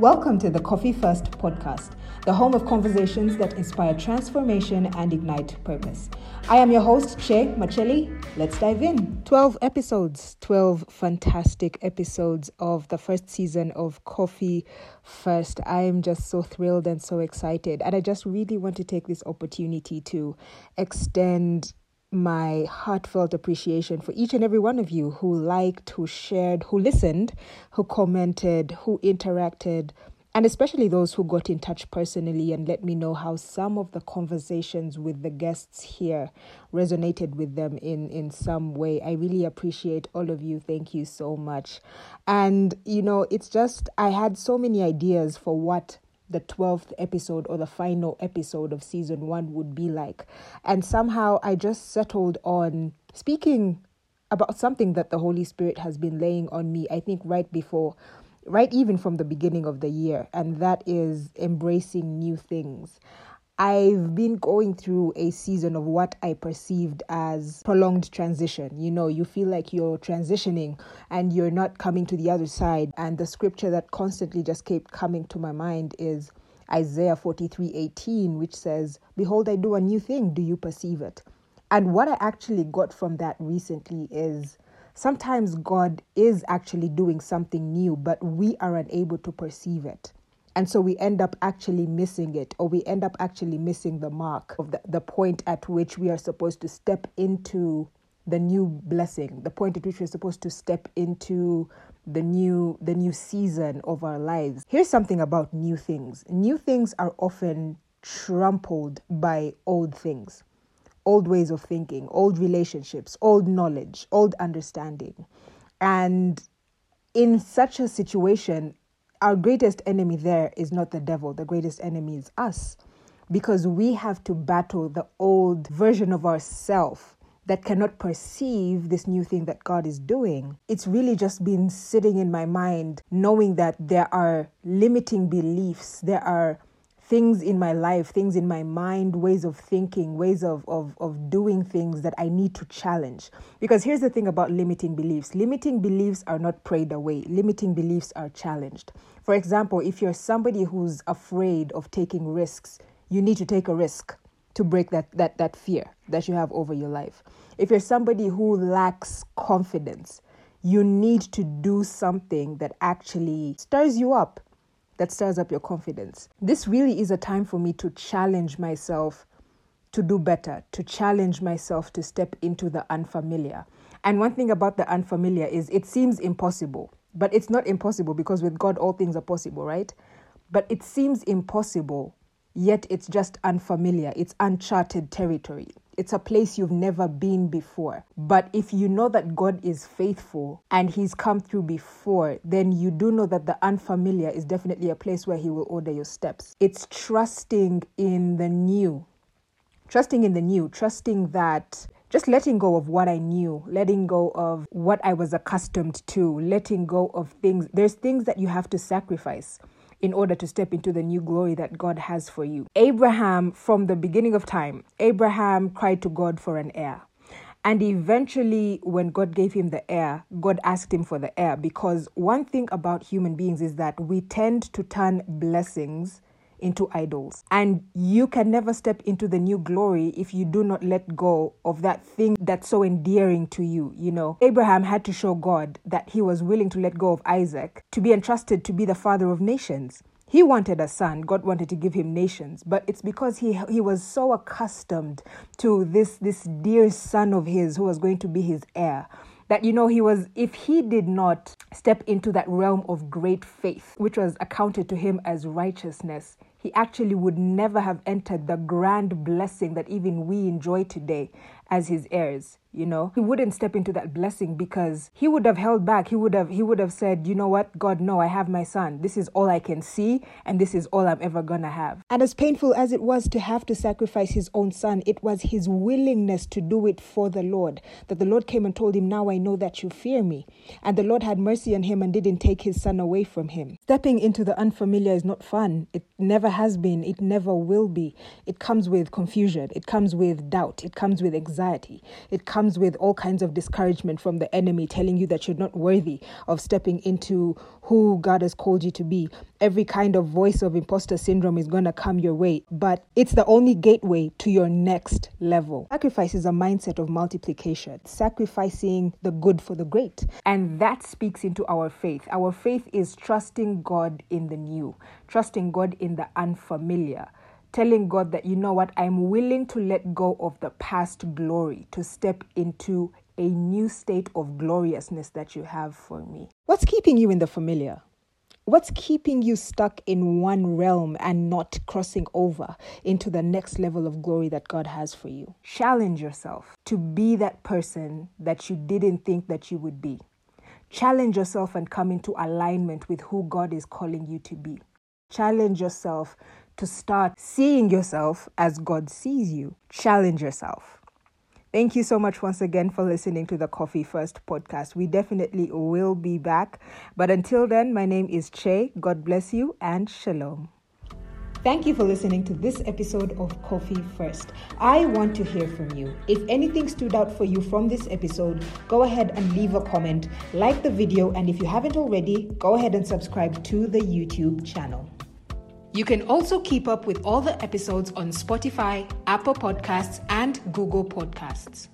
Welcome to the Coffee First podcast, the home of conversations that inspire transformation and ignite purpose. I am your host, Che Macheli. Let's dive in. 12 episodes, 12 fantastic episodes of the first season of Coffee First. I am just so thrilled and so excited. And I just really want to take this opportunity to extend my heartfelt appreciation for each and every one of you who liked, who shared, who listened, who commented, who interacted, and especially those who got in touch personally and let me know how some of the conversations with the guests here resonated with them in in some way. I really appreciate all of you. Thank you so much. And you know it's just i had so many ideas for what the 12th episode or the final episode of season one would be like. And somehow I just settled on speaking about something that the Holy Spirit has been laying on me, I think, right before, right even from the beginning of the year, and that is embracing new things. I've been going through a season of what I perceived as prolonged transition. You know, you feel like you're transitioning and you're not coming to the other side. And the scripture that constantly just kept coming to my mind is Isaiah 43 18, which says, Behold, I do a new thing. Do you perceive it? And what I actually got from that recently is sometimes God is actually doing something new, but we are unable to perceive it. And so we end up actually missing it, or we end up actually missing the mark of the, the point at which we are supposed to step into the new blessing, the point at which we're supposed to step into the new the new season of our lives. Here's something about new things. New things are often trampled by old things. Old ways of thinking, old relationships, old knowledge, old understanding. And in such a situation, our greatest enemy there is not the devil, the greatest enemy is us. Because we have to battle the old version of ourself that cannot perceive this new thing that God is doing. It's really just been sitting in my mind, knowing that there are limiting beliefs, there are things in my life, things in my mind, ways of thinking, ways of, of, of doing things that I need to challenge. Because here's the thing about limiting beliefs limiting beliefs are not prayed away, limiting beliefs are challenged. For example, if you're somebody who's afraid of taking risks, you need to take a risk to break that, that, that fear that you have over your life. If you're somebody who lacks confidence, you need to do something that actually stirs you up that stirs up your confidence. This really is a time for me to challenge myself to do better, to challenge myself to step into the unfamiliar. And one thing about the unfamiliar is it seems impossible, but it's not impossible because with God all things are possible, right? But it seems impossible, yet it's just unfamiliar, it's uncharted territory. It's a place you've never been before. But if you know that God is faithful and He's come through before, then you do know that the unfamiliar is definitely a place where He will order your steps. It's trusting in the new, trusting in the new, trusting that just letting go of what I knew, letting go of what I was accustomed to, letting go of things. There's things that you have to sacrifice in order to step into the new glory that God has for you. Abraham, from the beginning of time, Abraham cried to God for an heir. And eventually, when God gave him the heir, God asked him for the heir because one thing about human beings is that we tend to turn blessings into idols. And you can never step into the new glory if you do not let go of that thing that's so endearing to you. You know, Abraham had to show God that he was willing to let go of Isaac to be entrusted to be the father of nations. He wanted a son. God wanted to give him nations, but it's because he he was so accustomed to this this dear son of his who was going to be his heir that you know he was if he did not step into that realm of great faith which was accounted to him as righteousness he actually would never have entered the grand blessing that even we enjoy today as his heirs you know he wouldn't step into that blessing because he would have held back. He would have he would have said you know what? God no i have my son. This is all i can see and this is all i'm ever gonna have. And as painful as it was to have to sacrifice his own son it was his willingness to do it for the lord that the lord came and told him now i know that you fear me. And the lord had mercy on him and didn't take his son away from him. Stepping into the unfamiliar is not fun. It never has been. It never will be. It comes with confusion. It comes with doubt. It comes with anxiety. It comes comes with all kinds of discouragement from the enemy telling you that you're not worthy of stepping into who God has called you to be. Every kind of voice of imposter syndrome is going to come your way, but it's the only gateway to your next level. Sacrifice is a mindset of multiplication, sacrificing the good for the great. And that speaks into our faith. Our faith is trusting God in the new, trusting God in the unfamiliar telling God that, you know what, I'm willing to let go of the past glory to step into a new state of gloriousness that you have for me. What's keeping you in the familiar? What's keeping you stuck in one realm and not crossing over into the next level of glory that God has for you? Challenge yourself to be that person that you didn't think that you would be. Challenge yourself and come into alignment with who God is calling you to be. Challenge yourself to start seeing yourself as God sees you. Challenge yourself. Thank you so much once again for listening to the Coffee First podcast. We definitely will be back. But until then, my name is Che. God bless you and shalom. Thank you for listening to this episode of Coffee First. I want to hear from you. If anything stood out for you from this episode, go ahead and leave a comment, like the video, and if you haven't already, go ahead and subscribe to the YouTube channel. You can also keep up with all the episodes on Spotify, Apple Podcasts, and Google Podcasts.